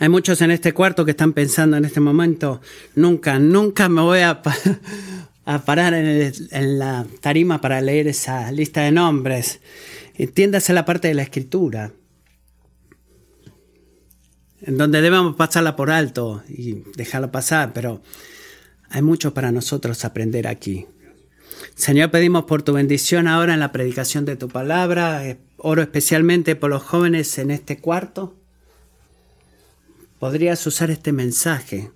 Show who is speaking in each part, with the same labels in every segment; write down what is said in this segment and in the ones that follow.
Speaker 1: Hay muchos en este cuarto que están pensando en este momento, nunca, nunca me voy a, parar en, en, la tarima para leer esa lista de nombres. Entiéndase la parte de la escritura, en donde debemos pasarla por alto y dejarla pasar, pero hay mucho para nosotros aprender aquí. Señor, pedimos por tu bendición ahora en la predicación de tu palabra. Oro especialmente por los jóvenes en este cuarto. Podrías usar este mensaje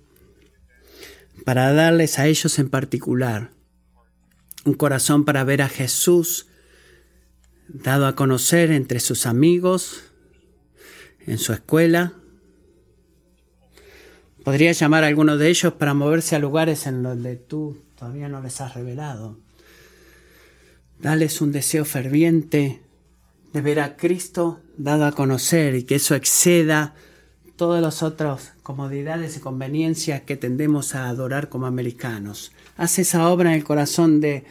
Speaker 1: para darles a ellos en particular un corazón para ver a Jesús dado a conocer entre sus amigos, en su escuela. Podrías llamar a alguno de ellos para moverse a lugares en donde tú todavía no les has revelado. Dales un deseo ferviente de ver a Cristo dado a conocer y que eso exceda todas las otras comodidades y conveniencias que tendemos a adorar como americanos. Haz esa obra en el corazón de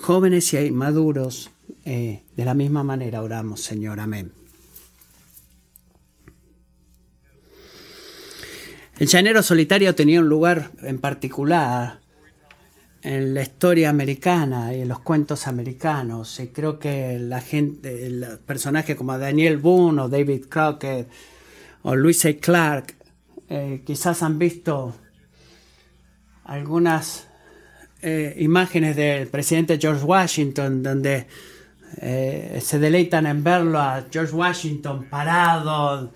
Speaker 1: jóvenes y maduros. Eh, de la misma manera oramos, Señor. Amén. El llanero solitario tenía un lugar en particular en la historia americana y en los cuentos americanos. Y creo que la gente, el personaje como Daniel Boone o David Crockett o Louis A. Clark, eh, quizás han visto algunas eh, imágenes del presidente George Washington donde eh, se deleitan en verlo a George Washington parado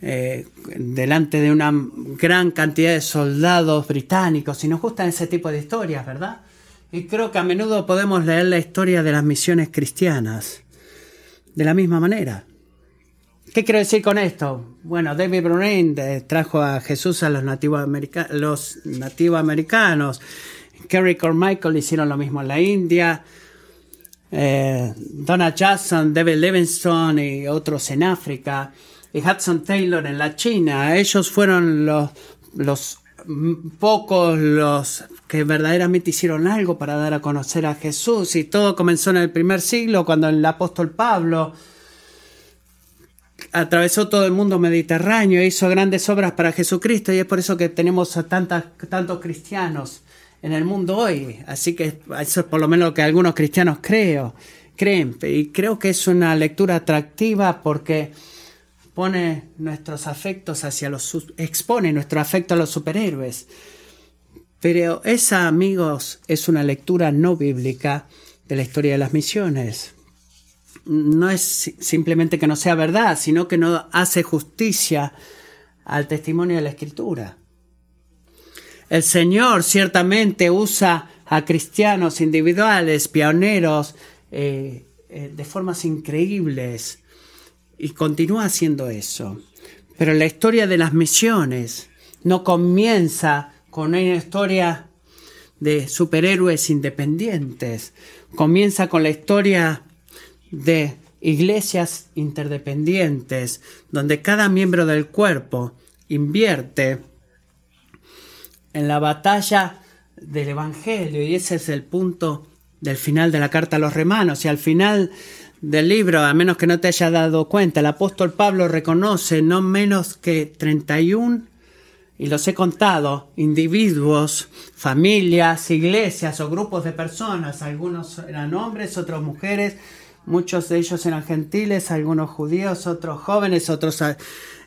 Speaker 1: delante de una gran cantidad de soldados británicos y nos gustan ese tipo de historias, ¿verdad? Y creo que a menudo podemos leer la historia de las misiones cristianas de la misma manera. ¿Qué quiero decir con esto? Bueno, David Brunin eh, trajo a Jesús a los nativos, los nativos americanos. Kerry Carmichael hicieron lo mismo en la India. Eh, Donna Jackson, David Livingstone y otros en África y Hudson Taylor en la China. Ellos fueron los, los pocos los que verdaderamente hicieron algo para dar a conocer a Jesús y todo comenzó en el primer siglo cuando el apóstol Pablo atravesó todo el mundo mediterráneo, hizo grandes obras para Jesucristo y es por eso que tenemos a tantas, tantos cristianos en el mundo hoy. Así que eso es por lo menos lo que algunos cristianos creo, creen. Y creo que es una lectura atractiva porque pone nuestros afectos hacia los expone nuestro afecto a los superhéroes. Pero esa, amigos, es una lectura no bíblica de la historia de las misiones. No es simplemente que no sea verdad, sino que no hace justicia al testimonio de la escritura. El Señor ciertamente usa a cristianos individuales, pioneros, eh, eh, de formas increíbles y continúa haciendo eso. Pero la historia de las misiones no comienza con una historia de superhéroes independientes, comienza con la historia de iglesias interdependientes, donde cada miembro del cuerpo invierte en la batalla del Evangelio, y ese es el punto del final de la carta a los romanos, y al final del libro, a menos que no te haya dado cuenta, el apóstol Pablo reconoce no menos que 31, y los he contado, individuos, familias, iglesias o grupos de personas. Algunos eran hombres, otros mujeres, muchos de ellos eran gentiles, algunos judíos, otros jóvenes, otros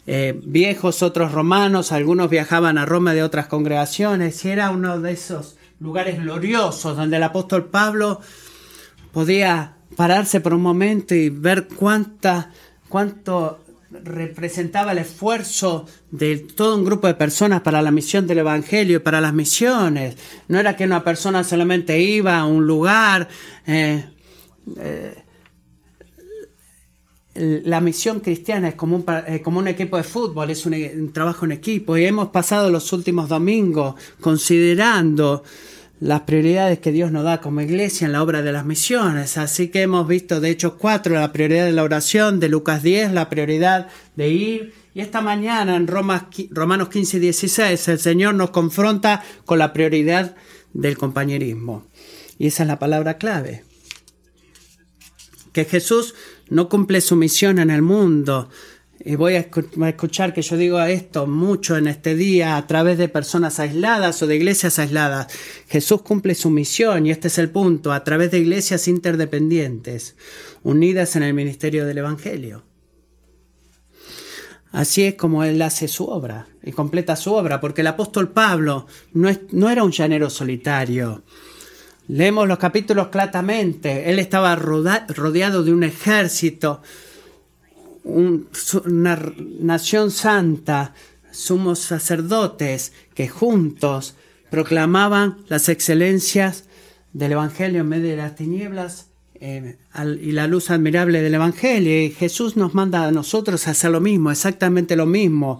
Speaker 1: eh, viejos, otros romanos, algunos viajaban a Roma de otras congregaciones, y era uno de esos lugares gloriosos donde el apóstol Pablo podía pararse por un momento y ver cuánta, cuánto representaba el esfuerzo de todo un grupo de personas para la misión del Evangelio y para las misiones. No era que una persona solamente iba a un lugar. Eh, eh, la misión cristiana es como un, eh, como un equipo de fútbol, es un, trabajo en equipo. Y hemos pasado los últimos domingos considerando las prioridades que Dios nos da como iglesia en la obra de las misiones. Así que hemos visto de Hechos 4 la prioridad de la oración, de Lucas 10 la prioridad de ir. Y esta mañana en Romanos 15 y 16 el Señor nos confronta con la prioridad del compañerismo. Y esa es la palabra clave. Que Jesús no cumple su misión en el mundo y voy a escuchar que yo digo esto mucho en este día a través de personas aisladas o de iglesias aisladas. Jesús cumple su misión y este es el punto, a través de iglesias interdependientes, unidas en el ministerio del Evangelio. Así es como Él hace su obra y completa su obra, porque el apóstol Pablo no, no era un llanero solitario. Leemos los capítulos claramente. Él estaba rodeado de un ejército una nación santa, sumos sacerdotes que juntos proclamaban las excelencias del Evangelio en medio de las tinieblas y la luz admirable del Evangelio. Jesús nos manda a nosotros a hacer lo mismo, exactamente lo mismo,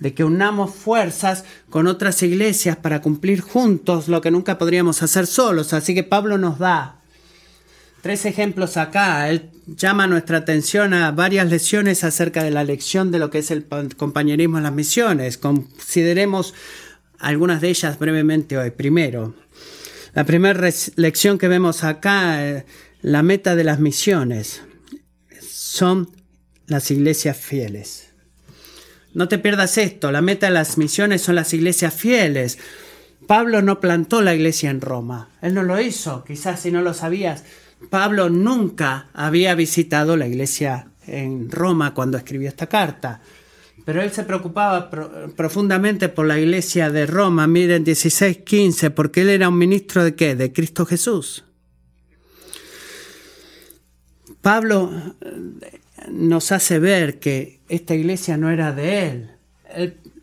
Speaker 1: de que unamos fuerzas con otras iglesias para cumplir juntos lo que nunca podríamos hacer solos. Así que Pablo nos da tres ejemplos acá. Él llama nuestra atención a varias lecciones acerca de la lección de lo que es el compañerismo en las misiones. Consideremos algunas de ellas brevemente hoy. Primero, la primera lección que vemos acá, eh, la meta de las misiones, son las iglesias fieles. No te pierdas esto, la meta de las misiones son las iglesias fieles. Pablo no plantó la iglesia en Roma, él no lo hizo, quizás si no lo sabías, Pablo nunca había visitado la iglesia en Roma cuando escribió esta carta, pero él se preocupaba profundamente por la iglesia de Roma, miren 16:15, porque él era un ministro de qué? De Cristo Jesús. Pablo eh, nos hace ver que esta iglesia no era de él.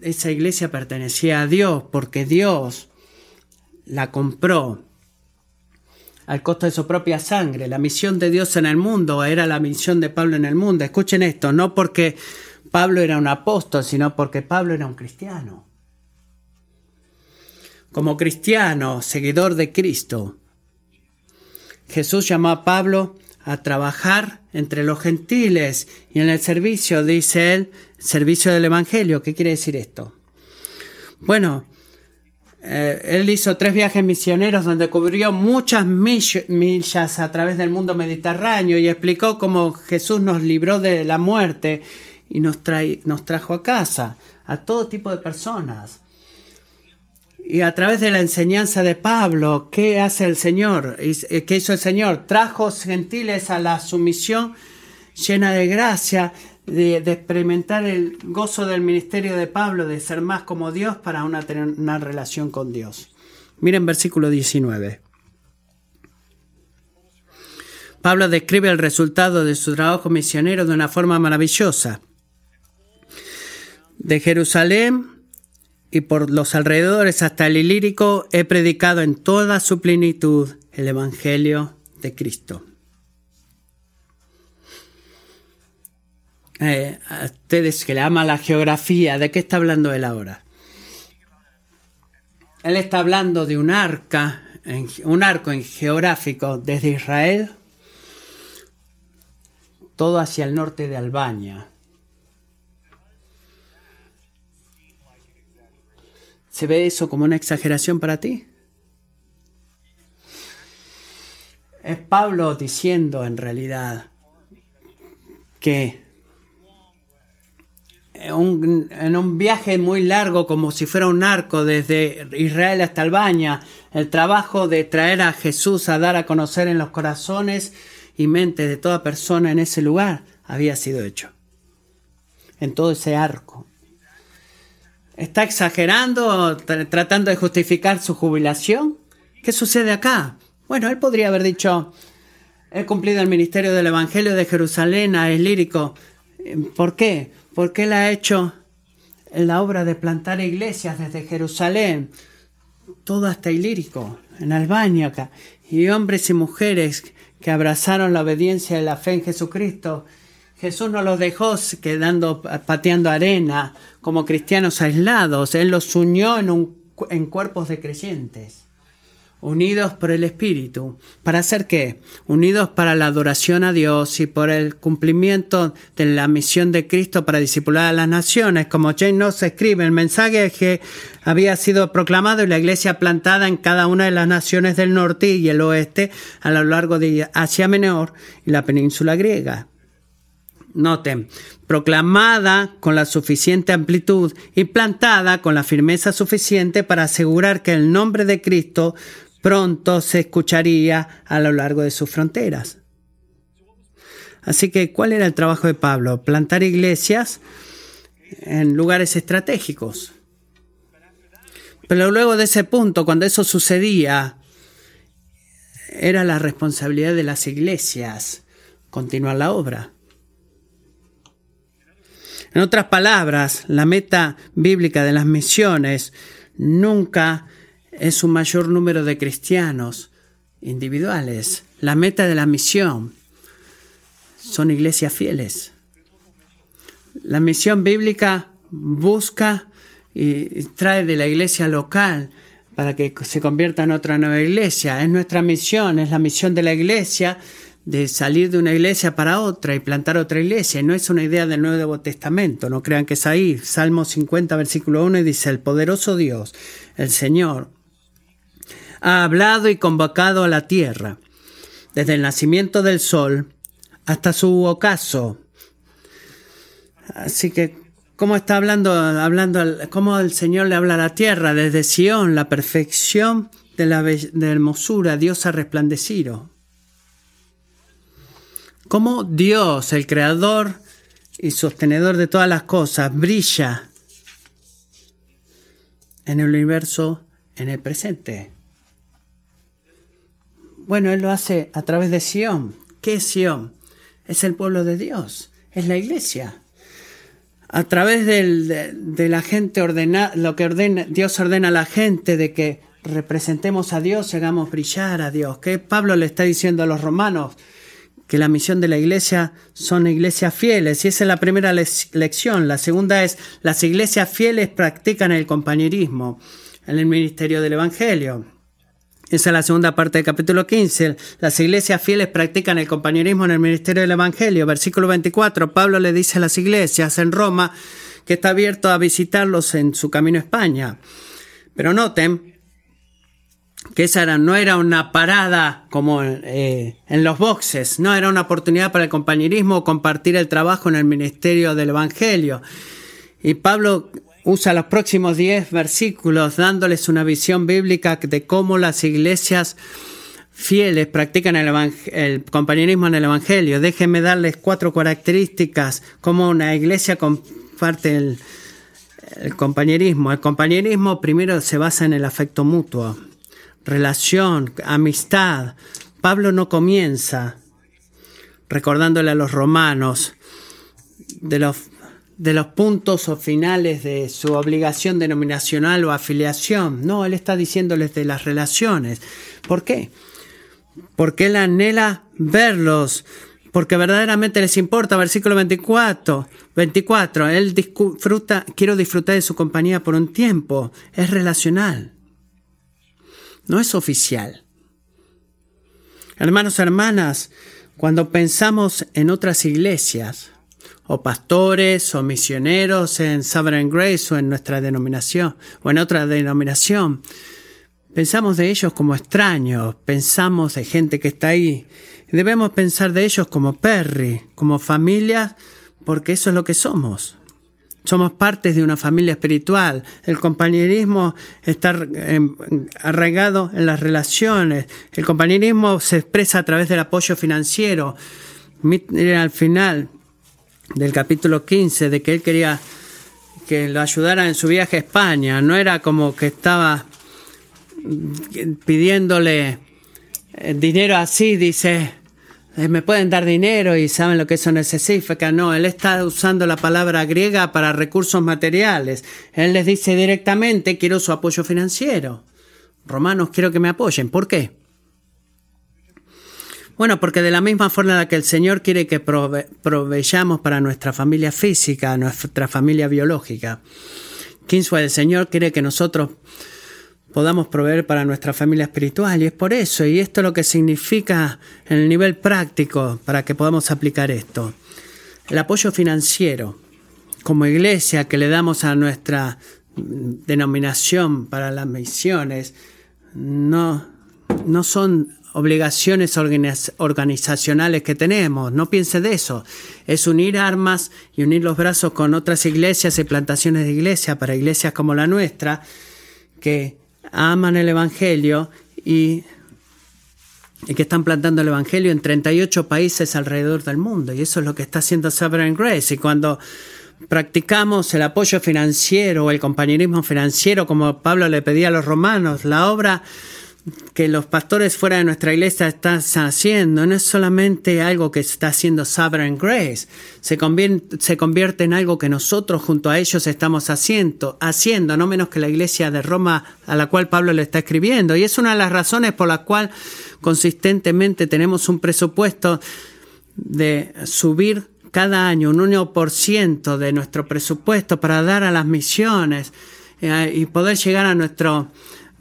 Speaker 1: esa iglesia pertenecía a Dios porque Dios la compró al costo de su propia sangre. La misión de Dios en el mundo era la misión de Pablo en el mundo. Escuchen esto, no porque Pablo era un apóstol, sino porque Pablo era un cristiano. Como cristiano, seguidor de Cristo, Jesús llamó a Pablo a trabajar entre los gentiles y en el servicio, dice él, servicio del Evangelio. ¿Qué quiere decir esto? Bueno, eh, él hizo tres viajes misioneros donde cubrió muchas millas a través del mundo mediterráneo y explicó cómo Jesús nos libró de la muerte y nos, nos trajo a casa, a todo tipo de personas. Y a través de la enseñanza de Pablo, ¿qué hace el Señor? Eh, ¿Qué hizo el Señor? Trajo gentiles a la sumisión llena de gracia de, experimentar el gozo del ministerio de Pablo, de ser más como Dios para una, tener una relación con Dios. Miren versículo 19. Pablo describe el resultado de su trabajo misionero de una forma maravillosa. De Jerusalén y por los alrededores hasta el Ilírico he predicado en toda su plenitud el Evangelio de Cristo. Eh, a ustedes que le ama la geografía, ¿de qué está hablando él ahora? Él está hablando de un arca, un arco geográfico desde Israel, todo hacia el norte de Albania. ¿Se ve eso como una exageración para ti? Es Pablo diciendo en realidad que en un viaje muy largo, como si fuera un arco desde Israel hasta Albania, el trabajo de traer a Jesús a dar a conocer en los corazones y mentes de toda persona en ese lugar había sido hecho. En todo ese arco. ¿Está exagerando, tratando de justificar su jubilación? ¿Qué sucede acá? Bueno, él podría haber dicho, he cumplido el ministerio del Evangelio de Jerusalén a es lírico. ¿Por qué? porque él ha hecho la obra de plantar iglesias desde Jerusalén, todo hasta Ilírico, en Albania, y hombres y mujeres que abrazaron la obediencia y la fe en Jesucristo. Jesús no los dejó quedando pateando arena como cristianos aislados, Él los unió en, en cuerpos de creyentes unidos por el Espíritu. ¿Para hacer qué? Unidos para la adoración a Dios y por el cumplimiento de la misión de Cristo para discipular a las naciones. Como Jane nos escribe, el mensaje que había sido proclamado y la iglesia plantada en cada una de las naciones del norte y el oeste a lo largo de Asia Menor y la península griega. Noten, proclamada con la suficiente amplitud y plantada con la firmeza suficiente para asegurar que el nombre de Cristo pronto se escucharía a lo largo de sus fronteras. Así que, ¿cuál era el trabajo de Pablo? Plantar iglesias en lugares estratégicos. Pero luego de ese punto, cuando eso sucedía, era la responsabilidad de las iglesias continuar la obra. En otras palabras, la meta bíblica de las misiones nunca es un mayor número de cristianos individuales. La meta de la misión son iglesias fieles. La misión bíblica busca y trae de la iglesia local para que se convierta en otra nueva iglesia. Es nuestra misión, es la misión de la iglesia de salir de una iglesia para otra y plantar otra iglesia. no es una idea del Nuevo Testamento, no crean que es ahí. Salmo 50, versículo 1 dice, el poderoso Dios, el Señor, ha hablado y convocado a la tierra, desde el nacimiento del sol hasta su ocaso. Así que, ¿cómo está hablando, hablando, cómo el Señor le habla a la tierra? Desde Sión, la perfección de la, de hermosura, Dios ha resplandecido. Cómo Dios, el creador y sostenedor de todas las cosas, brilla en el universo, en el presente. Bueno, Él lo hace a través de Sión. ¿Qué es Sión? Es el pueblo de Dios, es la iglesia. A través de, la gente ordena, lo que ordena, Dios ordena a la gente de que representemos a Dios, hagamos brillar a Dios. ¿Qué Pablo le está diciendo a los romanos? Que la misión de la iglesia son iglesias fieles. Y esa es la primera lección. La segunda es, las iglesias fieles practican el compañerismo en el ministerio del Evangelio. Esa es la segunda parte del capítulo 15. Las iglesias fieles practican el compañerismo en el ministerio del Evangelio. Versículo 24. Pablo le dice a las iglesias en Roma que está abierto a visitarlos en su camino a España. Pero noten que esa no era una parada como eh, en los boxes, no era una oportunidad para el compañerismo compartir el trabajo en el ministerio del Evangelio. Y Pablo usa los próximos 10 versículos dándoles una visión bíblica de cómo las iglesias fieles practican el, compañerismo en el Evangelio. Déjenme darles cuatro características cómo una iglesia comparte el, el compañerismo. El compañerismo primero se basa en el afecto mutuo, relación, amistad. Pablo no comienza recordándole a los romanos de los de los puntos o finales de su obligación denominacional o afiliación. No, él está diciéndoles de las relaciones. ¿Por qué? Porque él anhela verlos, porque verdaderamente les importa. Versículo 24. 24. Él disfruta, quiero disfrutar de su compañía por un tiempo. Es relacional. No es oficial. Hermanos, hermanas, cuando pensamos en otras iglesias, o pastores o misioneros en Sovereign Grace o en nuestra denominación o en otra denominación. Pensamos de ellos como extraños, pensamos de gente que está ahí. Debemos pensar de ellos como Perry, como familia, porque eso es lo que somos. Somos partes de una familia espiritual. El compañerismo está arraigado en las relaciones. El compañerismo se expresa a través del apoyo financiero. Al final, del capítulo 15, de que él quería que lo ayudara en su viaje a España. No era como que estaba pidiéndole eh, dinero así, dice, eh, me pueden dar dinero y saben lo que eso necesita. No, él está usando la palabra griega para recursos materiales. Él les dice directamente, quiero su apoyo financiero. Romanos, quiero que me apoyen. ¿Por qué? Bueno, porque de la misma forma que el Señor quiere que proveyamos para nuestra familia física, nuestra familia biológica, Kingsway, el Señor quiere que nosotros podamos proveer para nuestra familia espiritual. Y es por eso, y esto es lo que significa en el nivel práctico para que podamos aplicar esto. El apoyo financiero como iglesia que le damos a nuestra denominación para las misiones no, no son obligaciones organizacionales que tenemos. No piense de eso. Es unir armas y unir los brazos con otras iglesias y plantaciones de iglesia para iglesias como la nuestra que aman el Evangelio y, y que están plantando el Evangelio en 38 países alrededor del mundo. Y eso es lo que está haciendo Sovereign Grace. Y cuando practicamos el apoyo financiero o el compañerismo financiero, como Pablo le pedía a los romanos, la obra que los pastores fuera de nuestra iglesia están haciendo no es solamente algo que está haciendo Sovereign Grace, se convierte, se convierte en algo que nosotros junto a ellos estamos haciendo, haciendo, no menos que la iglesia de Roma a la cual Pablo le está escribiendo. Y es una de las razones por la cual consistentemente tenemos un presupuesto de subir cada año un 1% de nuestro presupuesto para dar a las misiones eh, y poder llegar a nuestro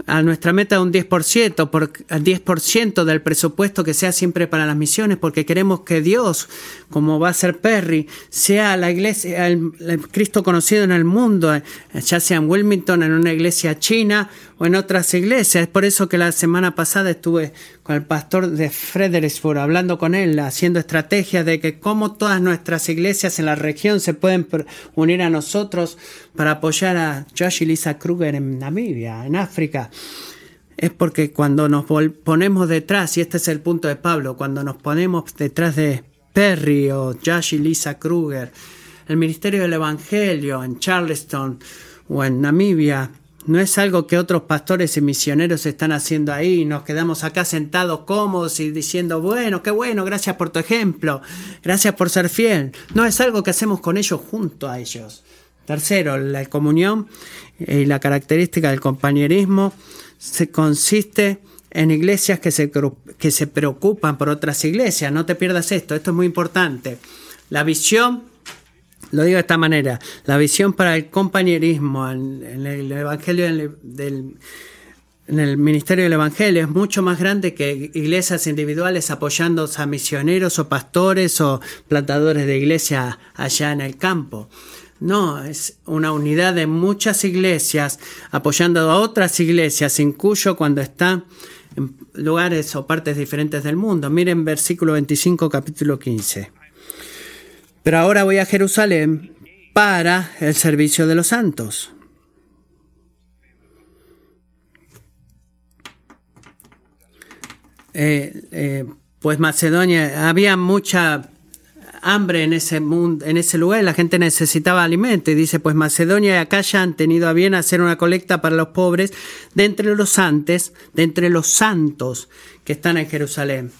Speaker 1: a nuestra meta de un 10%, por, 10% del presupuesto que sea siempre para las misiones, porque queremos que Dios, como va a ser Perry, sea la iglesia, el, Cristo conocido en el mundo, eh, ya sea en Wilmington, en una iglesia china o en otras iglesias. Es por eso que la semana pasada estuve con el pastor de Fredericksburg hablando con él, haciendo estrategias de que cómo todas nuestras iglesias en la región se pueden unir a nosotros para apoyar a Josh y Lisa Kruger en Namibia, en África es porque cuando nos ponemos detrás, y este es el punto de Pablo, cuando nos ponemos detrás de Perry o Josh y Lisa Kruger, el ministerio del Evangelio en Charleston o en Namibia, no es algo que otros pastores y misioneros están haciendo ahí. Nos quedamos acá sentados cómodos y diciendo, bueno, qué bueno, gracias por tu ejemplo, gracias por ser fiel. No es algo que hacemos con ellos junto a ellos. Tercero, la comunión y la característica del compañerismo se consiste en iglesias que se, que se preocupan por otras iglesias. No te pierdas esto, esto es muy importante. La visión, lo digo de esta manera, la visión para el compañerismo en, el Evangelio en el ministerio del Evangelio es mucho más grande que iglesias individuales apoyando a misioneros o pastores o plantadores de iglesia allá en el campo. No, es una unidad de muchas iglesias apoyando a otras iglesias, incluso cuando están en lugares o partes diferentes del mundo. Miren versículo 25, capítulo 15. Pero ahora voy a Jerusalén para el servicio de los santos. Eh, eh, pues Macedonia, había mucha hambre en ese mundo, en ese lugar, la gente necesitaba alimento. Y dice, pues Macedonia y Acaya han tenido a bien hacer una colecta para los pobres de entre los santos, de entre los santos que están en Jerusalén.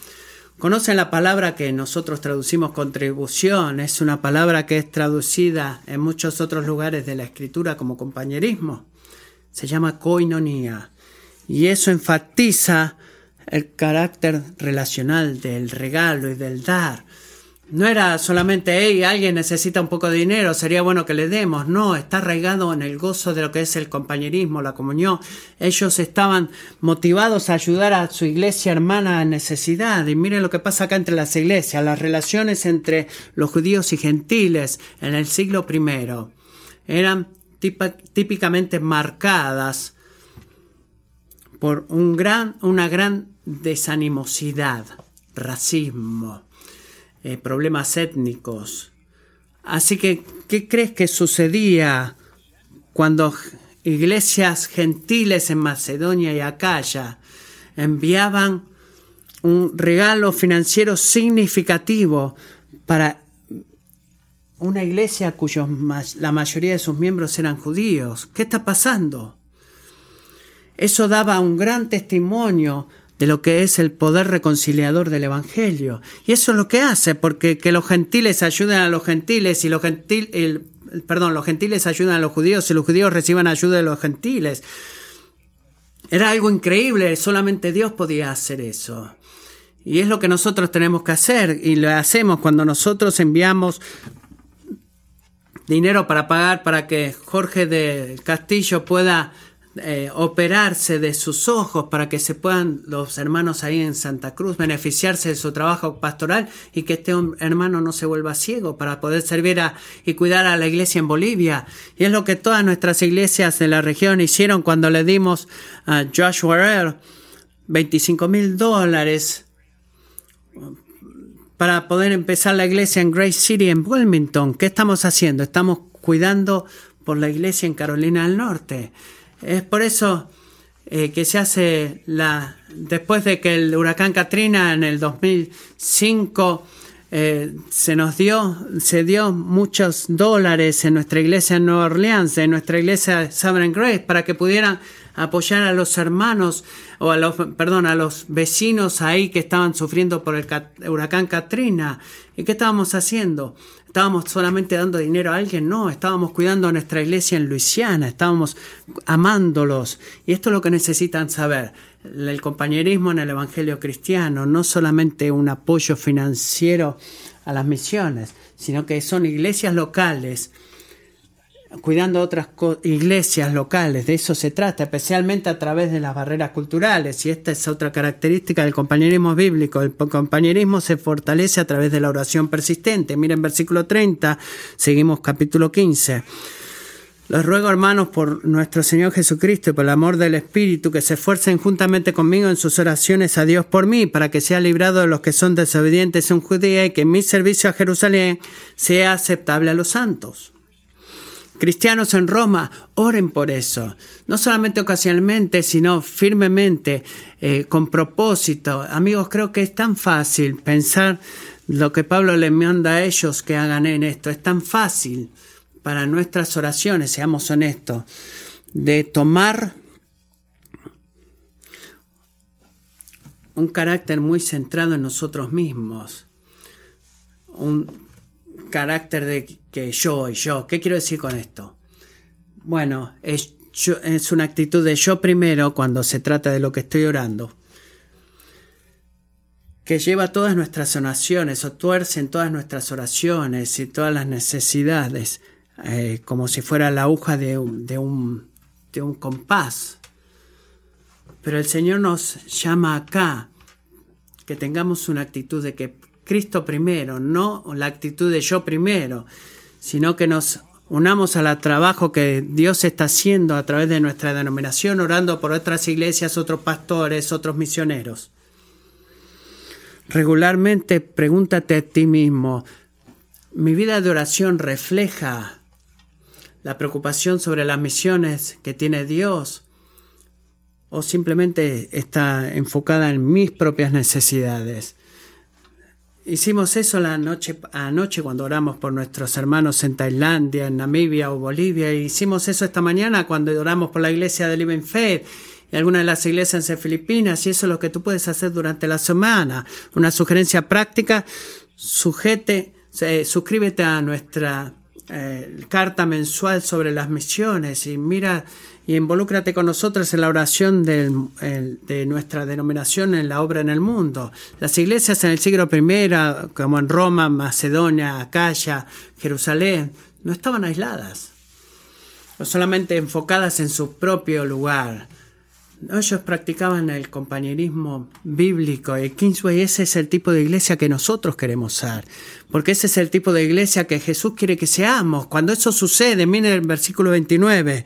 Speaker 1: Conocen la palabra que nosotros traducimos contribución, es una palabra que es traducida en muchos otros lugares de la escritura como compañerismo. Se llama koinonía. Y eso enfatiza el carácter relacional del regalo y del dar. No era solamente, hey, alguien necesita un poco de dinero, sería bueno que le demos. No, está arraigado en el gozo de lo que es el compañerismo, la comunión. Ellos estaban motivados a ayudar a su iglesia hermana en necesidad. Y miren lo que pasa acá entre las iglesias, las relaciones entre los judíos y gentiles en el siglo I eran típicamente marcadas por un gran, una gran desanimosidad, racismo eh, problemas étnicos. Así que, ¿qué crees que sucedía cuando iglesias gentiles en Macedonia y Acaya enviaban un regalo financiero significativo para una iglesia cuyos la mayoría de sus miembros eran judíos. ¿Qué está pasando? Eso daba un gran testimonio de lo que es el poder reconciliador del Evangelio. Y eso es lo que hace, porque que los gentiles ayuden a los gentiles y los gentiles, perdón, los gentiles ayudan a los judíos y los judíos reciban ayuda de los gentiles. Era algo increíble, solamente Dios podía hacer eso. Y es lo que nosotros tenemos que hacer y lo hacemos cuando nosotros enviamos dinero para pagar para que Jorge de Castillo pueda eh, operarse de sus ojos para que se puedan los hermanos ahí en Santa Cruz beneficiarse de su trabajo pastoral y que este hermano no se vuelva ciego para poder servir a, y cuidar a la iglesia en Bolivia. Y es lo que todas nuestras iglesias de la región hicieron cuando le dimos a Josh Warrell 25 mil dólares para poder empezar la iglesia en Grace City, en Wilmington. ¿Qué estamos haciendo? Estamos cuidando por la iglesia en Carolina del Norte. Es por eso eh, que se hace la... Después de que el huracán Katrina en el 2005 eh, se nos dio, se dio muchos dólares en nuestra iglesia en Nueva Orleans, en nuestra iglesia Sovereign Grace, para que pudieran apoyar a los hermanos o a los, perdón, a los vecinos ahí que estaban sufriendo por el huracán Katrina. ¿Y qué estábamos haciendo? ¿Estábamos solamente dando dinero a alguien? No, estábamos cuidando a nuestra iglesia en Luisiana, estábamos amándolos. Y esto es lo que necesitan saber. El compañerismo en el Evangelio cristiano, no solamente un apoyo financiero a las misiones, sino que son iglesias locales cuidando otras iglesias locales, de eso se trata, especialmente a través de las barreras culturales. Y esta es otra característica del compañerismo bíblico. El compañerismo se fortalece a través de la oración persistente. Miren versículo 30, seguimos capítulo 15. Los ruego, hermanos, por nuestro Señor Jesucristo y por el amor del Espíritu, que se esfuercen juntamente conmigo en sus oraciones a Dios por mí, para que sea librado de los que son desobedientes en Judía y que mi servicio a Jerusalén sea aceptable a los santos. Cristianos en Roma, oren por eso, no solamente ocasionalmente, sino firmemente, eh, con propósito. Amigos, creo que es tan fácil pensar lo que Pablo le manda a ellos que hagan en esto. Es tan fácil para nuestras oraciones, seamos honestos, de tomar un carácter muy centrado en nosotros mismos, un carácter de que yo y yo. ¿Qué quiero decir con esto? Bueno, es, es una actitud de yo primero cuando se trata de lo que estoy orando, que lleva todas nuestras oraciones o tuerce en todas nuestras oraciones y todas las necesidades, eh, como si fuera la aguja de de un, de un compás. Pero el Señor nos llama acá que tengamos una actitud de que Cristo primero, no la actitud de yo primero, sino que nos unamos al trabajo que Dios está haciendo a través de nuestra denominación, orando por otras iglesias, otros pastores, otros misioneros. Regularmente pregúntate a ti mismo, ¿mi vida de oración refleja la preocupación sobre las misiones que tiene Dios? ¿O simplemente está enfocada en mis propias necesidades? Hicimos eso la noche, anoche cuando oramos por nuestros hermanos en Tailandia, en Namibia o Bolivia. Hicimos eso esta mañana cuando oramos por la iglesia de Living Faith y algunas de las iglesias en Filipinas. Y eso es lo que tú puedes hacer durante la semana. Una sugerencia práctica, sujete, suscríbete a nuestra eh, carta mensual sobre las misiones y mira y involúcrate con nosotros en la oración de nuestra denominación en la obra en el mundo. Las iglesias en el siglo I, como en Roma, Macedonia, Acaya, Jerusalén, no estaban aisladas, o solamente enfocadas en su propio lugar. Ellos practicaban el compañerismo bíblico y Kingsway ese es el tipo de iglesia que nosotros queremos ser, porque ese es el tipo de iglesia que Jesús quiere que seamos. Cuando eso sucede, miren el versículo 29,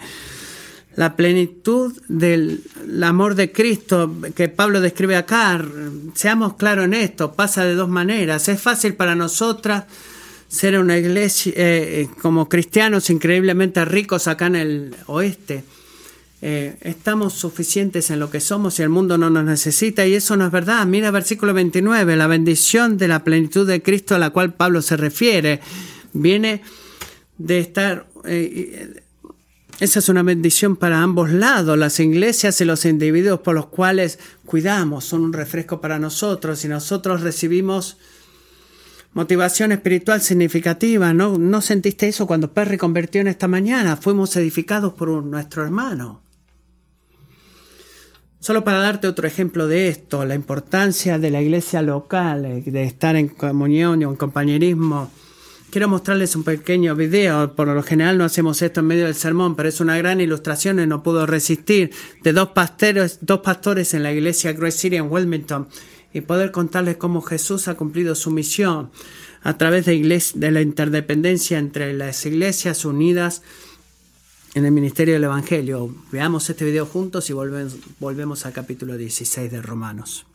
Speaker 1: la plenitud del amor de Cristo que Pablo describe acá, seamos claros en esto, pasa de dos maneras. Es fácil para nosotras ser una iglesia eh, como cristianos increíblemente ricos acá en el oeste. Eh, estamos suficientes en lo que somos y el mundo no nos necesita y eso no es verdad. Mira versículo 29, la bendición de la plenitud de Cristo a la cual Pablo se refiere viene de estar eh, esa es una bendición para ambos lados. Las iglesias y los individuos por los cuales cuidamos son un refresco para nosotros y nosotros recibimos motivación espiritual significativa. ¿No, ¿No sentiste eso cuando Perry convirtió en esta mañana? Fuimos edificados por nuestro hermano. Solo para darte otro ejemplo de esto, la importancia de la iglesia local, de estar en comunión y en compañerismo Quiero mostrarles un pequeño video. Por lo general no hacemos esto en medio del sermón, pero es una gran ilustración y no puedo resistir de dos pastores, dos pastores en la iglesia Grace City en Wilmington y poder contarles cómo Jesús ha cumplido su misión a través de, de la interdependencia entre las iglesias unidas en el ministerio del Evangelio. Veamos este video juntos y volvemos, volvemos al capítulo 16 de Romanos.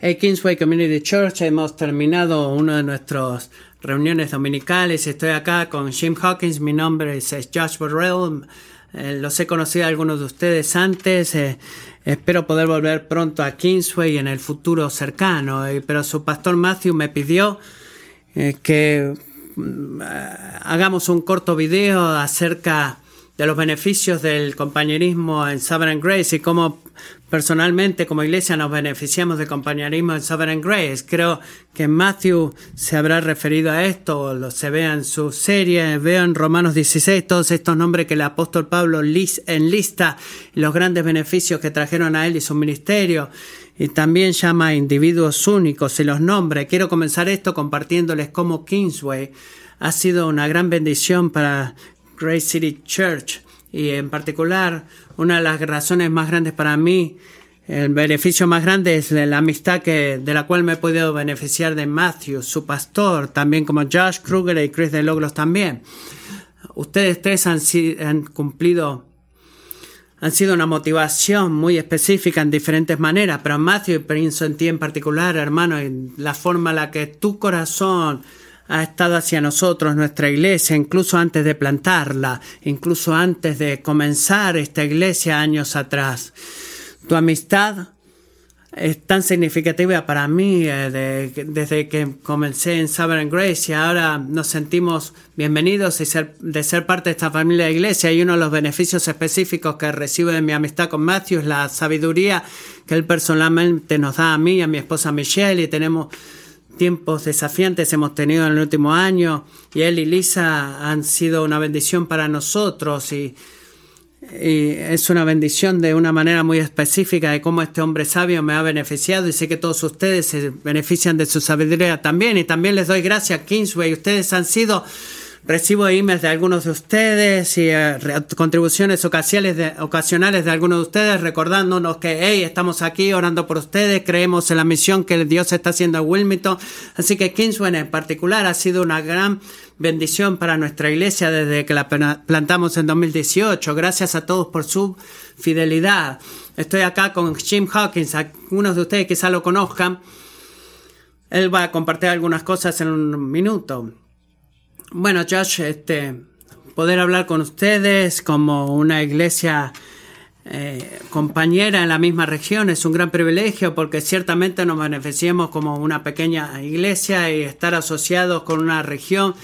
Speaker 1: Kingsway Community Church hemos terminado una de nuestras reuniones dominicales. Estoy acá con Jim Hawkins. Mi nombre es Josh Burrell. Eh, los he conocido a algunos de ustedes antes. Eh, espero poder volver pronto a Kingsway en el futuro cercano. Eh, pero su pastor Matthew me pidió que mm, hagamos un corto video acerca de los beneficios del compañerismo en Sovereign Grace y cómo personalmente como iglesia nos beneficiamos de compañerismo en Sovereign Grace. Creo que Matthew se habrá referido a esto, lo se vea en su serie, veo en Romanos 16 todos estos nombres que el apóstol Pablo enlista, los grandes beneficios que trajeron a él y su ministerio. Y también llama a individuos únicos y los nombres. Quiero comenzar esto compartiéndoles cómo Kingsway ha sido una gran bendición para Grace City Church y en particular una de las razones más grandes para mí, el beneficio más grande es la amistad que, de la cual me he podido beneficiar de Matthew, su pastor, también como Josh Kruger y Chris de Logros también. Ustedes tres han, han cumplido han sido una motivación muy específica en diferentes maneras, pero Matthew, y pienso en en particular, hermano, en la forma en la que tu corazón ha estado hacia nosotros, nuestra iglesia, incluso antes de plantarla, incluso antes de comenzar esta iglesia años atrás. Tu amistad es tan significativa para mí eh, desde que comencé en Sovereign Grace y ahora nos sentimos bienvenidos y de ser parte de esta familia de iglesia y uno de los beneficios específicos que recibo de mi amistad con Matthew es la sabiduría que él personalmente nos da a mí y a mi esposa Michelle y tenemos tiempos desafiantes hemos tenido en el último año y él y Lisa han sido una bendición para nosotros y, es una bendición de una manera muy específica de cómo este hombre sabio me ha beneficiado y sé que todos ustedes se benefician de su sabiduría también. Y también les doy gracias Kingsway, ustedes han sido Recibo emails de algunos de ustedes y eh, contribuciones ocasionales de, ocasionales de algunos de ustedes recordándonos que, hey, estamos aquí orando por ustedes, creemos en la misión que Dios está haciendo a Wilmington. Así que Kingsway en particular ha sido una gran bendición para nuestra iglesia desde que la plantamos en 2018. Gracias a todos por su fidelidad. Estoy acá con Jim Hawkins, algunos de ustedes quizá lo conozcan. Él va a compartir algunas cosas en un minuto. Bueno, Josh, este, poder hablar con ustedes como una iglesia eh, compañera en la misma región es un gran privilegio porque ciertamente nos beneficiamos como una pequeña iglesia y estar asociados con una región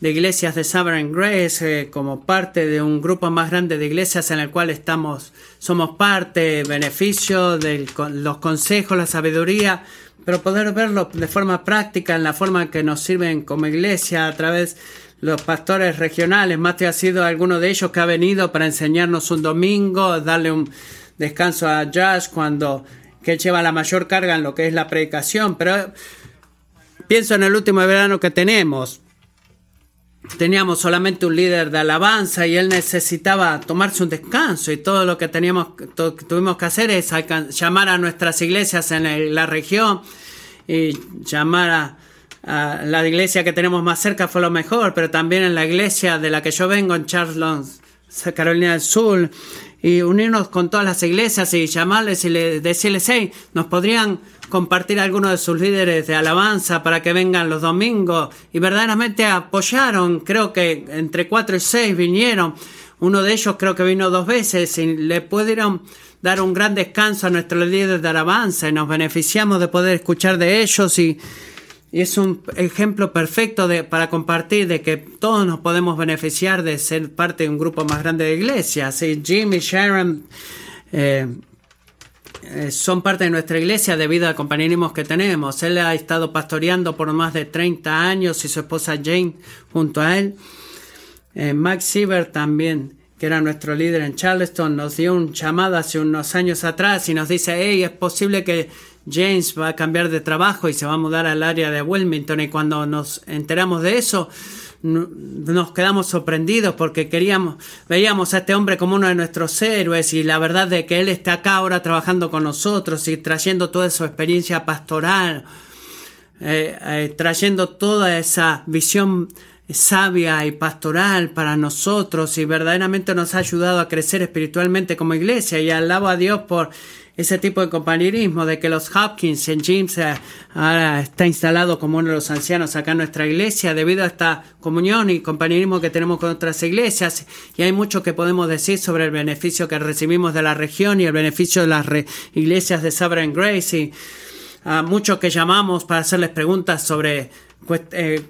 Speaker 1: de iglesias de Sovereign Grace eh, como parte de un grupo más grande de iglesias en el cual estamos, somos parte, beneficio de los consejos, la sabiduría pero poder verlo de forma práctica, en la forma que nos sirven como iglesia a través de los pastores regionales. Mateo ha sido alguno de ellos que ha venido para enseñarnos un domingo, darle un descanso a Josh cuando que él lleva la mayor carga en lo que es la predicación. Pero pienso en el último verano que tenemos. Teníamos solamente un líder de alabanza y él necesitaba tomarse un descanso y todo lo que teníamos, tuvimos que hacer es llamar a nuestras iglesias en la región y llamar a, la iglesia que tenemos más cerca fue lo mejor, pero también en la iglesia de la que yo vengo en Charlotte, Carolina del Sur, y unirnos con todas las iglesias y llamarles y decirles, hey, nos podrían compartir algunos de sus líderes de alabanza para que vengan los domingos y verdaderamente apoyaron, creo que entre cuatro y seis vinieron, uno de ellos creo que vino dos veces y le pudieron dar un gran descanso a nuestros líderes de alabanza y nos beneficiamos de poder escuchar de ellos y, es un ejemplo perfecto de, para compartir de que todos nos podemos beneficiar de ser parte de un grupo más grande de iglesias. Y Jim y Sharon eh, eh, son parte de nuestra iglesia debido al compañerismo que tenemos. Él ha estado pastoreando por más de 30 años y su esposa Jane junto a él. Eh, Max Siever también, que era nuestro líder en Charleston, nos dio un llamado hace unos años atrás y nos dice, hey, es posible que James va a cambiar de trabajo y se va a mudar al área de Wilmington. Y cuando nos enteramos de eso, nos quedamos sorprendidos porque queríamos, veíamos a este hombre como uno de nuestros héroes y la verdad de que él está acá ahora trabajando con nosotros y trayendo toda su experiencia pastoral eh, eh, trayendo toda esa visión sabia y pastoral para nosotros y verdaderamente nos ha ayudado a crecer espiritualmente como iglesia y alabo a Dios por ese tipo de compañerismo, de que los Hopkins en James eh, ahora está instalado como uno de los ancianos acá en nuestra iglesia debido a esta comunión y compañerismo que tenemos con otras iglesias y hay mucho que podemos decir sobre el beneficio que recibimos de la región y el beneficio de las iglesias de Sovereign Grace y a muchos que llamamos para hacerles preguntas sobre eh,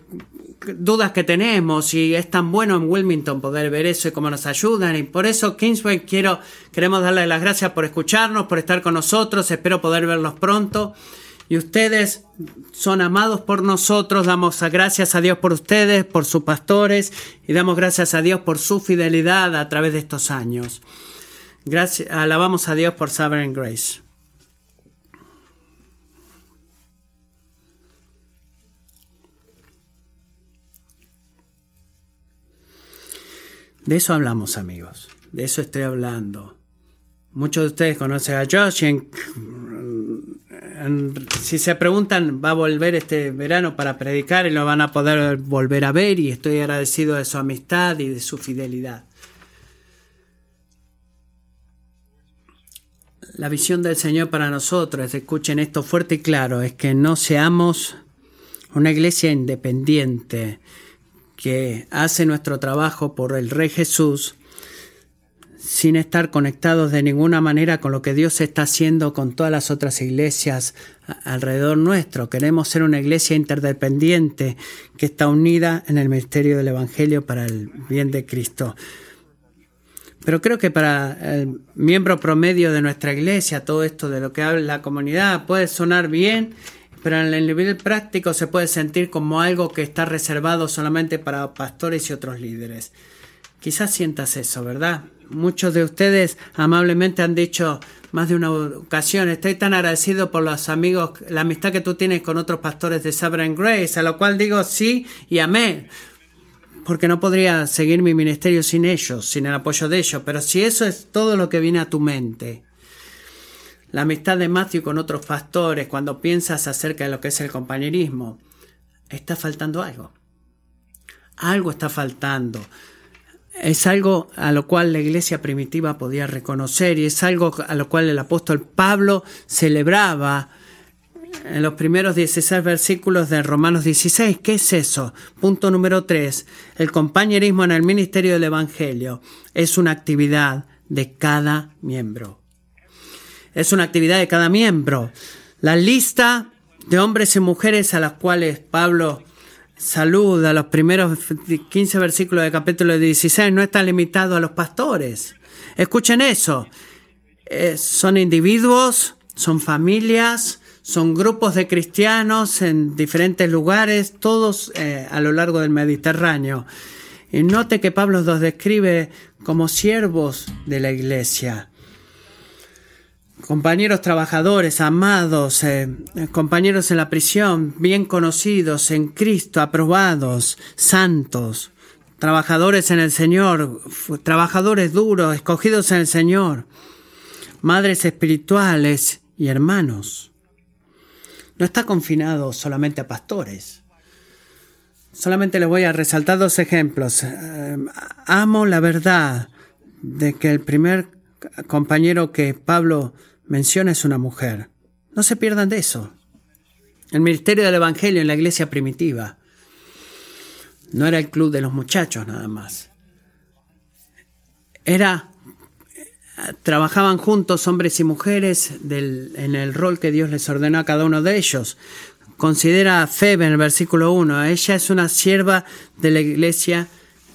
Speaker 1: dudas que tenemos y es tan bueno en Wilmington poder ver eso y cómo nos ayudan. Y por eso Kingsway quiero queremos darles las gracias por escucharnos por estar con nosotros. Espero poder verlos pronto. Y ustedes son amados por nosotros. Damos gracias a Dios por ustedes por sus pastores. Y damos gracias a Dios por su fidelidad a través de estos años. Gracias alabamos a Dios por Sovereign Grace De eso hablamos, amigos. De eso estoy hablando. Muchos de ustedes conocen a Josh. si se preguntan, va a volver este verano para predicar y lo van a poder volver a ver. Y estoy agradecido de su amistad y de su fidelidad. La visión del Señor para nosotros, escuchen esto fuerte y claro, es que no seamos una iglesia independiente que hace nuestro trabajo por el Rey Jesús sin estar conectados de ninguna manera con lo que Dios está haciendo con todas las otras iglesias alrededor nuestro. Queremos ser una iglesia interdependiente que está unida en el misterio del Evangelio para el bien de Cristo. Pero creo que para el miembro promedio de nuestra iglesia, todo esto de lo que habla la comunidad puede sonar bien pero en el nivel práctico se puede sentir como algo que está reservado solamente para pastores y otros líderes. Quizás sientas eso, ¿verdad? Muchos de ustedes amablemente han dicho más de una ocasión, estoy tan agradecido por los amigos, la amistad que tú tienes con otros pastores de Sovereign Grace, a lo cual digo sí y amén, porque no podría seguir mi ministerio sin ellos, sin el apoyo de ellos, pero si eso es todo lo que viene a tu mente, la amistad de Matthew con otros pastores, cuando piensas acerca de lo que es el compañerismo, está faltando algo. Algo está faltando. Es algo a lo cual la iglesia primitiva podía reconocer y es algo a lo cual el apóstol Pablo celebraba en los primeros 16 versículos de Romanos 16. ¿Qué es eso? Punto número 3. El compañerismo en el ministerio del Evangelio es una actividad de cada miembro es una actividad de cada miembro. La lista de hombres y mujeres a las cuales Pablo saluda, los primeros 15 versículos del capítulo 16, no está limitado a los pastores. Escuchen eso. Eh, son individuos, son familias, son grupos de cristianos en diferentes lugares, todos eh, a lo largo del Mediterráneo. Y note que Pablo los describe como siervos de la iglesia compañeros trabajadores, amados, eh, compañeros en la prisión, bien conocidos en Cristo, aprobados, santos, trabajadores en el Señor, trabajadores duros, escogidos en el Señor, madres espirituales y hermanos. No está confinado solamente a pastores. Solamente les voy a resaltar dos ejemplos. Eh, amo la verdad de que el primer compañero que Pablo menciona es una mujer. No se pierdan de eso. El ministerio del Evangelio en la iglesia primitiva no era el club de los muchachos nada más. Era, trabajaban juntos hombres y mujeres en el rol que Dios les ordenó a cada uno de ellos. Considera a Febe en el versículo 1. Ella es una sierva de la iglesia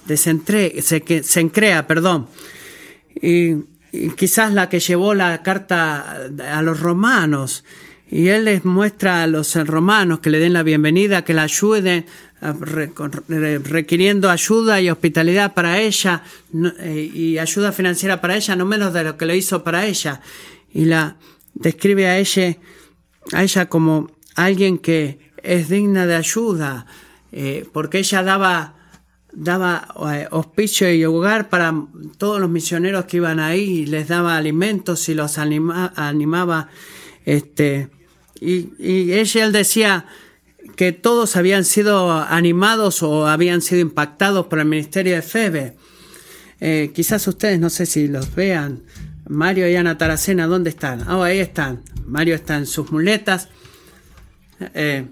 Speaker 1: de Sencrea, perdón. Y quizás la que llevó la carta a los romanos. Y él les muestra a los romanos que le den la bienvenida, que la ayuden, requiriendo ayuda y hospitalidad para ella eh, y ayuda financiera para ella, no menos de lo que lo hizo para ella. Y la describe a ella, a ella como alguien que es digna de ayuda, eh, porque ella daba daba eh, hospicio y hogar para todos los misioneros que iban ahí, les daba alimentos y los animaba, este, y, ella él decía que todos habían sido animados o habían sido impactados por el ministerio de Febe. Eh, quizás ustedes, no sé si los vean, Mario y Ana Taracena, ¿dónde están? Ah, ahí están. Mario está en sus muletas. Eh,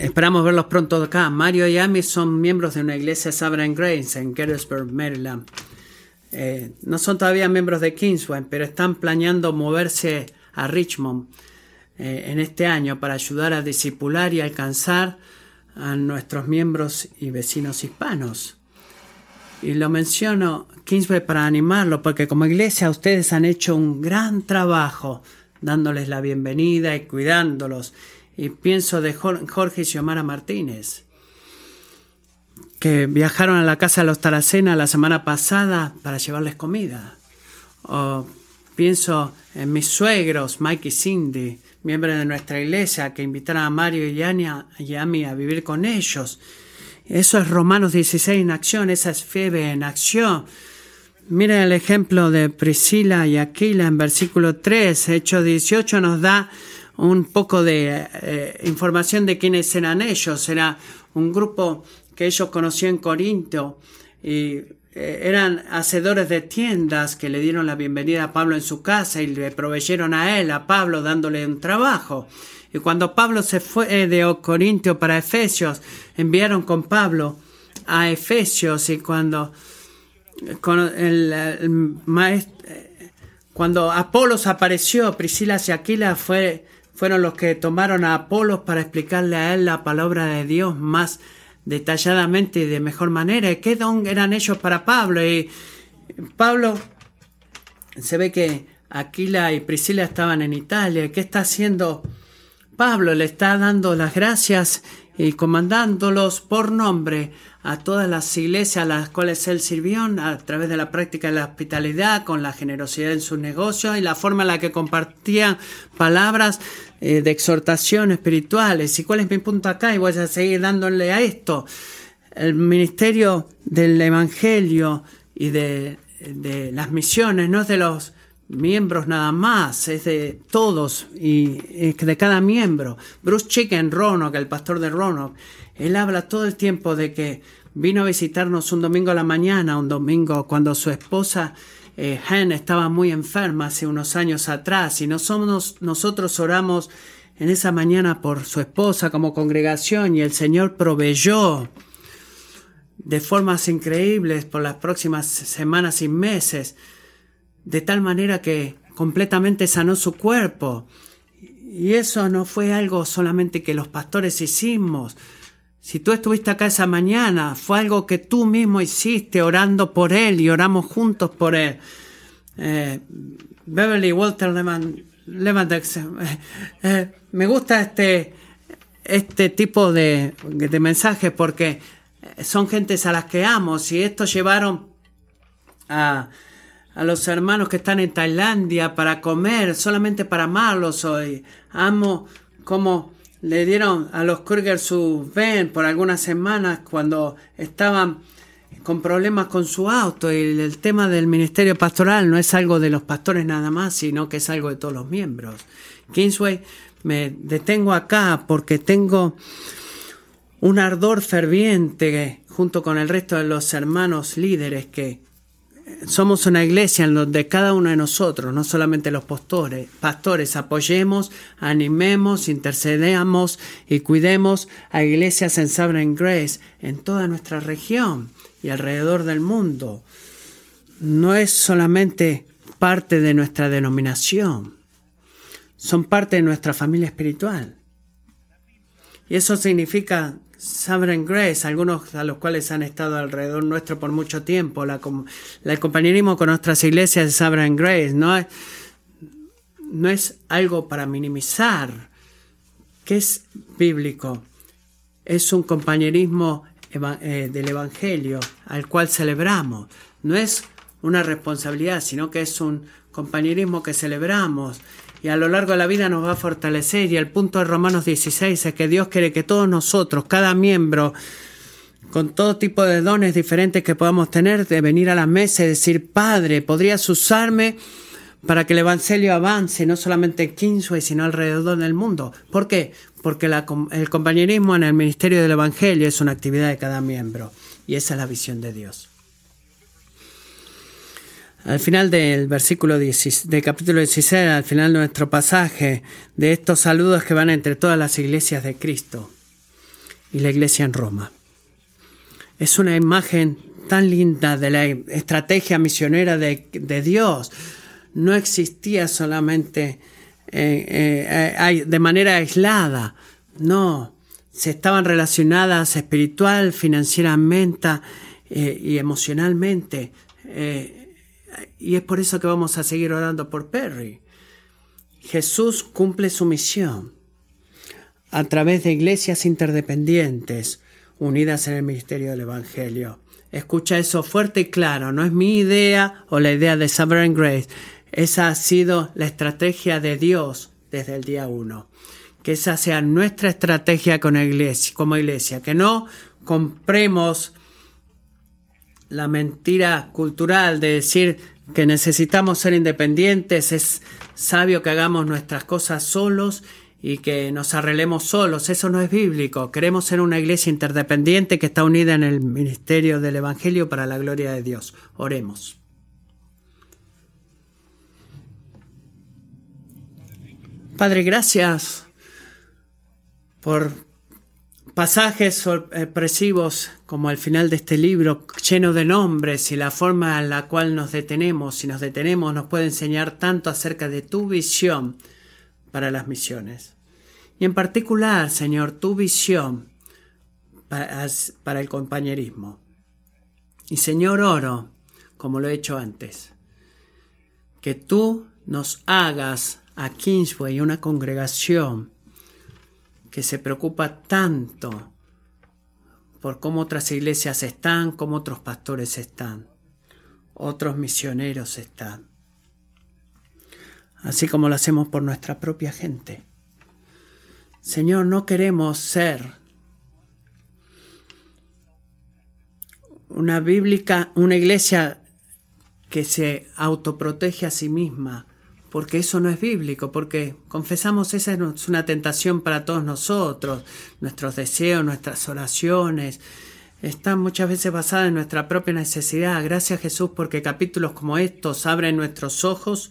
Speaker 1: esperamos verlos pronto acá. Mario y Amy son miembros de una iglesia Sovereign Grace en Gettysburg, Maryland. Eh, no son todavía miembros de Kingsway, pero están planeando moverse a Richmond eh, en este año para ayudar a discipular y alcanzar a nuestros miembros y vecinos hispanos. Y lo menciono, Kingsway, para animarlo, porque como iglesia ustedes han hecho un gran trabajo dándoles la bienvenida y cuidándolos. Y pienso de Jorge y Xiomara Martínez, que viajaron a la casa de los Taracena la semana pasada para llevarles comida. O pienso en mis suegros, Mike y Cindy, miembros de nuestra iglesia, que invitaron a Mario y Anya y a mí a vivir con ellos. Eso es Romanos 16 en acción, esa es Febe en acción. Miren el ejemplo de Priscila y Aquila en versículo 3. Hecho 18 nos da un poco de eh, información de quiénes eran ellos. Era un grupo que ellos conocían en Corinto y eh, eran hacedores de tiendas que le dieron la bienvenida a Pablo en su casa y le proveyeron a él, a Pablo, dándole un trabajo. Y cuando Pablo se fue eh, de Corintio para Efesios, enviaron con Pablo a Efesios y cuando el, cuando Apolos apareció, Priscila y Aquila fue, fueron los que tomaron a Apolos para explicarle a él la palabra de Dios más detalladamente y de mejor manera. ¿Qué don eran ellos para Pablo? Y Pablo se ve que Aquila y Priscila estaban en Italia. ¿Qué está haciendo Pablo? Le está dando las gracias y comandándolos por nombre a todas las iglesias a las cuales él sirvió a través de la práctica de la hospitalidad, con la generosidad en sus negocios y la forma en la que compartía palabras eh, de exhortación espirituales. ¿Y cuál es mi punto acá? Y voy a seguir dándole a esto. El ministerio del Evangelio y de, de las misiones no es de los miembros nada más, es de todos y de cada miembro. Bruce Chicken, Roanoke, el pastor de Roanoke, él habla todo el tiempo de que vino a visitarnos un domingo a la mañana, un domingo cuando su esposa eh, estaba muy enferma hace unos años atrás y nosotros oramos en esa mañana por su esposa como congregación y el Señor proveyó de formas increíbles por las próximas semanas y meses de tal manera que completamente sanó su cuerpo. Y eso no fue algo solamente que los pastores hicimos. Si tú estuviste acá esa mañana, fue algo que tú mismo hiciste orando por él y oramos juntos por él. Eh, Beverly Walter Lehman, eh, eh, me gusta este, este tipo de, de mensajes porque son gentes a las que amo. Si estos llevaron a a los hermanos que están en Tailandia para comer, solamente para amarlos hoy. Amo como le dieron a los Kruger su ven por algunas semanas cuando estaban con problemas con su auto y el tema del ministerio pastoral no es algo de los pastores nada más, sino que es algo de todos los miembros. Kingsway, me detengo acá porque tengo un ardor ferviente junto con el resto de los hermanos líderes que somos una iglesia en donde cada uno de nosotros, no solamente los pastores, pastores, apoyemos, animemos, intercedamos y cuidemos a iglesias en Sovereign Grace en toda nuestra región y alrededor del mundo. No es solamente parte de nuestra denominación, son parte de nuestra familia espiritual. Y eso significa Sovereign Grace, algunos a los cuales han estado alrededor nuestro por mucho tiempo, la, el compañerismo con nuestras iglesias de Sovereign Grace, no es, no es algo para minimizar, que es bíblico, es un compañerismo eh, del Evangelio al cual celebramos, no es una responsabilidad, sino que es un compañerismo que celebramos y a lo largo de la vida nos va a fortalecer. Y el punto de Romanos 16 es que Dios quiere que todos nosotros, cada miembro, con todo tipo de dones diferentes que podamos tener, de venir a la mesa y decir, Padre, ¿podrías usarme para que el Evangelio avance, no solamente en Kingsway, sino alrededor del mundo? ¿Por qué? porque el compañerismo en el ministerio del Evangelio es una actividad de cada miembro y esa es la visión de Dios. Al final del versículo del capítulo 16, al final de nuestro pasaje, de estos saludos que van entre todas las iglesias de Cristo y la iglesia en Roma. Es una imagen tan linda de la estrategia misionera de, Dios. No existía solamente eh, eh, de manera aislada, no, se estaban relacionadas espiritual, financieramente eh, y emocionalmente. Y es por eso que vamos a seguir orando por Perry. Jesús cumple su misión a través de iglesias interdependientes unidas en el ministerio del Evangelio. Escucha eso fuerte y claro, no es mi idea o la idea de Sovereign Grace. Esa ha sido la estrategia de Dios desde el día uno. Que esa sea nuestra estrategia con iglesia, como iglesia. Que no compremos la mentira cultural de decir que necesitamos ser independientes, es sabio que hagamos nuestras cosas solos y que nos arreglemos solos. Eso no es bíblico. Queremos ser una iglesia interdependiente que está unida en el ministerio del Evangelio para la gloria de Dios. Oremos. Padre, gracias por pasajes sorpresivos como al final de este libro, lleno de nombres y la forma en la cual nos detenemos, si nos detenemos, nos puede enseñar tanto acerca de tu visión para las misiones. Y en particular, Señor, tu visión para, el compañerismo. Y Señor, oro, como lo he hecho antes, que tú nos hagas a Kingsway una congregación que se preocupa tanto por cómo otras iglesias están, cómo otros pastores están, otros misioneros están así como lo hacemos por nuestra propia gente. Señor, no queremos ser una bíblica, una iglesia que se autoprotege a sí misma, porque eso no es bíblico, porque confesamos esa es una tentación para todos nosotros, nuestros deseos, nuestras oraciones, están muchas veces basadas en nuestra propia necesidad. Gracias Jesús porque capítulos como estos abren nuestros ojos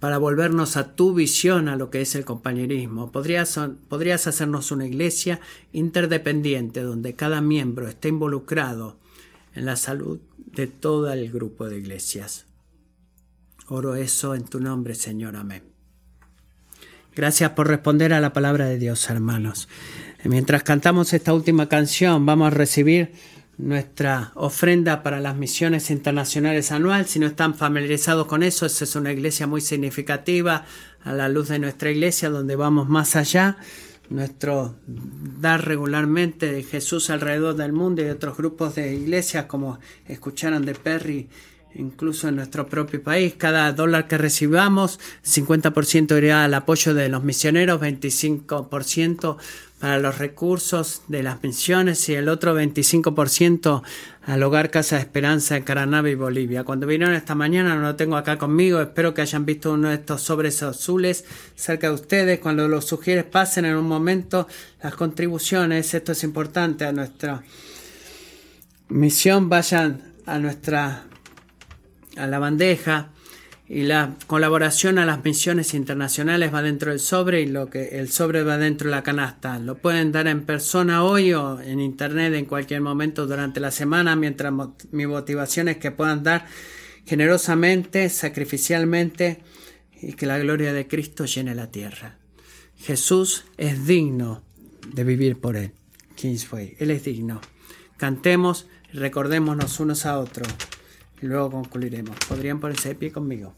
Speaker 1: para volvernos a tu visión a lo que es el compañerismo. Podrías, podrías hacernos una iglesia interdependiente donde cada miembro esté involucrado en la salud de todo el grupo de iglesias. Oro eso en tu nombre, Señor. Amén. Gracias por responder a la palabra de Dios, hermanos. Mientras cantamos esta última canción, vamos a recibir nuestra ofrenda para las misiones internacionales anual. Si no están familiarizados con eso, esa es una iglesia muy significativa a la luz de nuestra iglesia, donde vamos más allá. Nuestro dar regularmente de Jesús alrededor del mundo y de otros grupos de iglesias, como escucharon de Perry, incluso en nuestro propio país. Cada dólar que recibamos, 50% irá al apoyo de los misioneros, 25% para los recursos de las pensiones y el otro 25% al hogar Casa de Esperanza en Caranave y Bolivia. Cuando vinieron esta mañana, no lo tengo acá conmigo, espero que hayan visto uno de estos sobres azules cerca de ustedes. Cuando los sugieres pasen en un momento las contribuciones, esto es importante a nuestra misión, vayan a nuestra a la bandeja y la colaboración a las misiones internacionales va dentro del sobre y lo que el sobre va dentro de la canasta. Lo pueden dar en persona hoy o en internet en cualquier momento durante la semana, mientras mi motivación es que puedan dar generosamente, sacrificialmente y que la gloria de Cristo llene la tierra. Jesús es digno de vivir por él. Kingsway, él es digno. Cantemos recordémonos unos a otros y luego concluiremos. ¿Podrían ponerse de pie conmigo?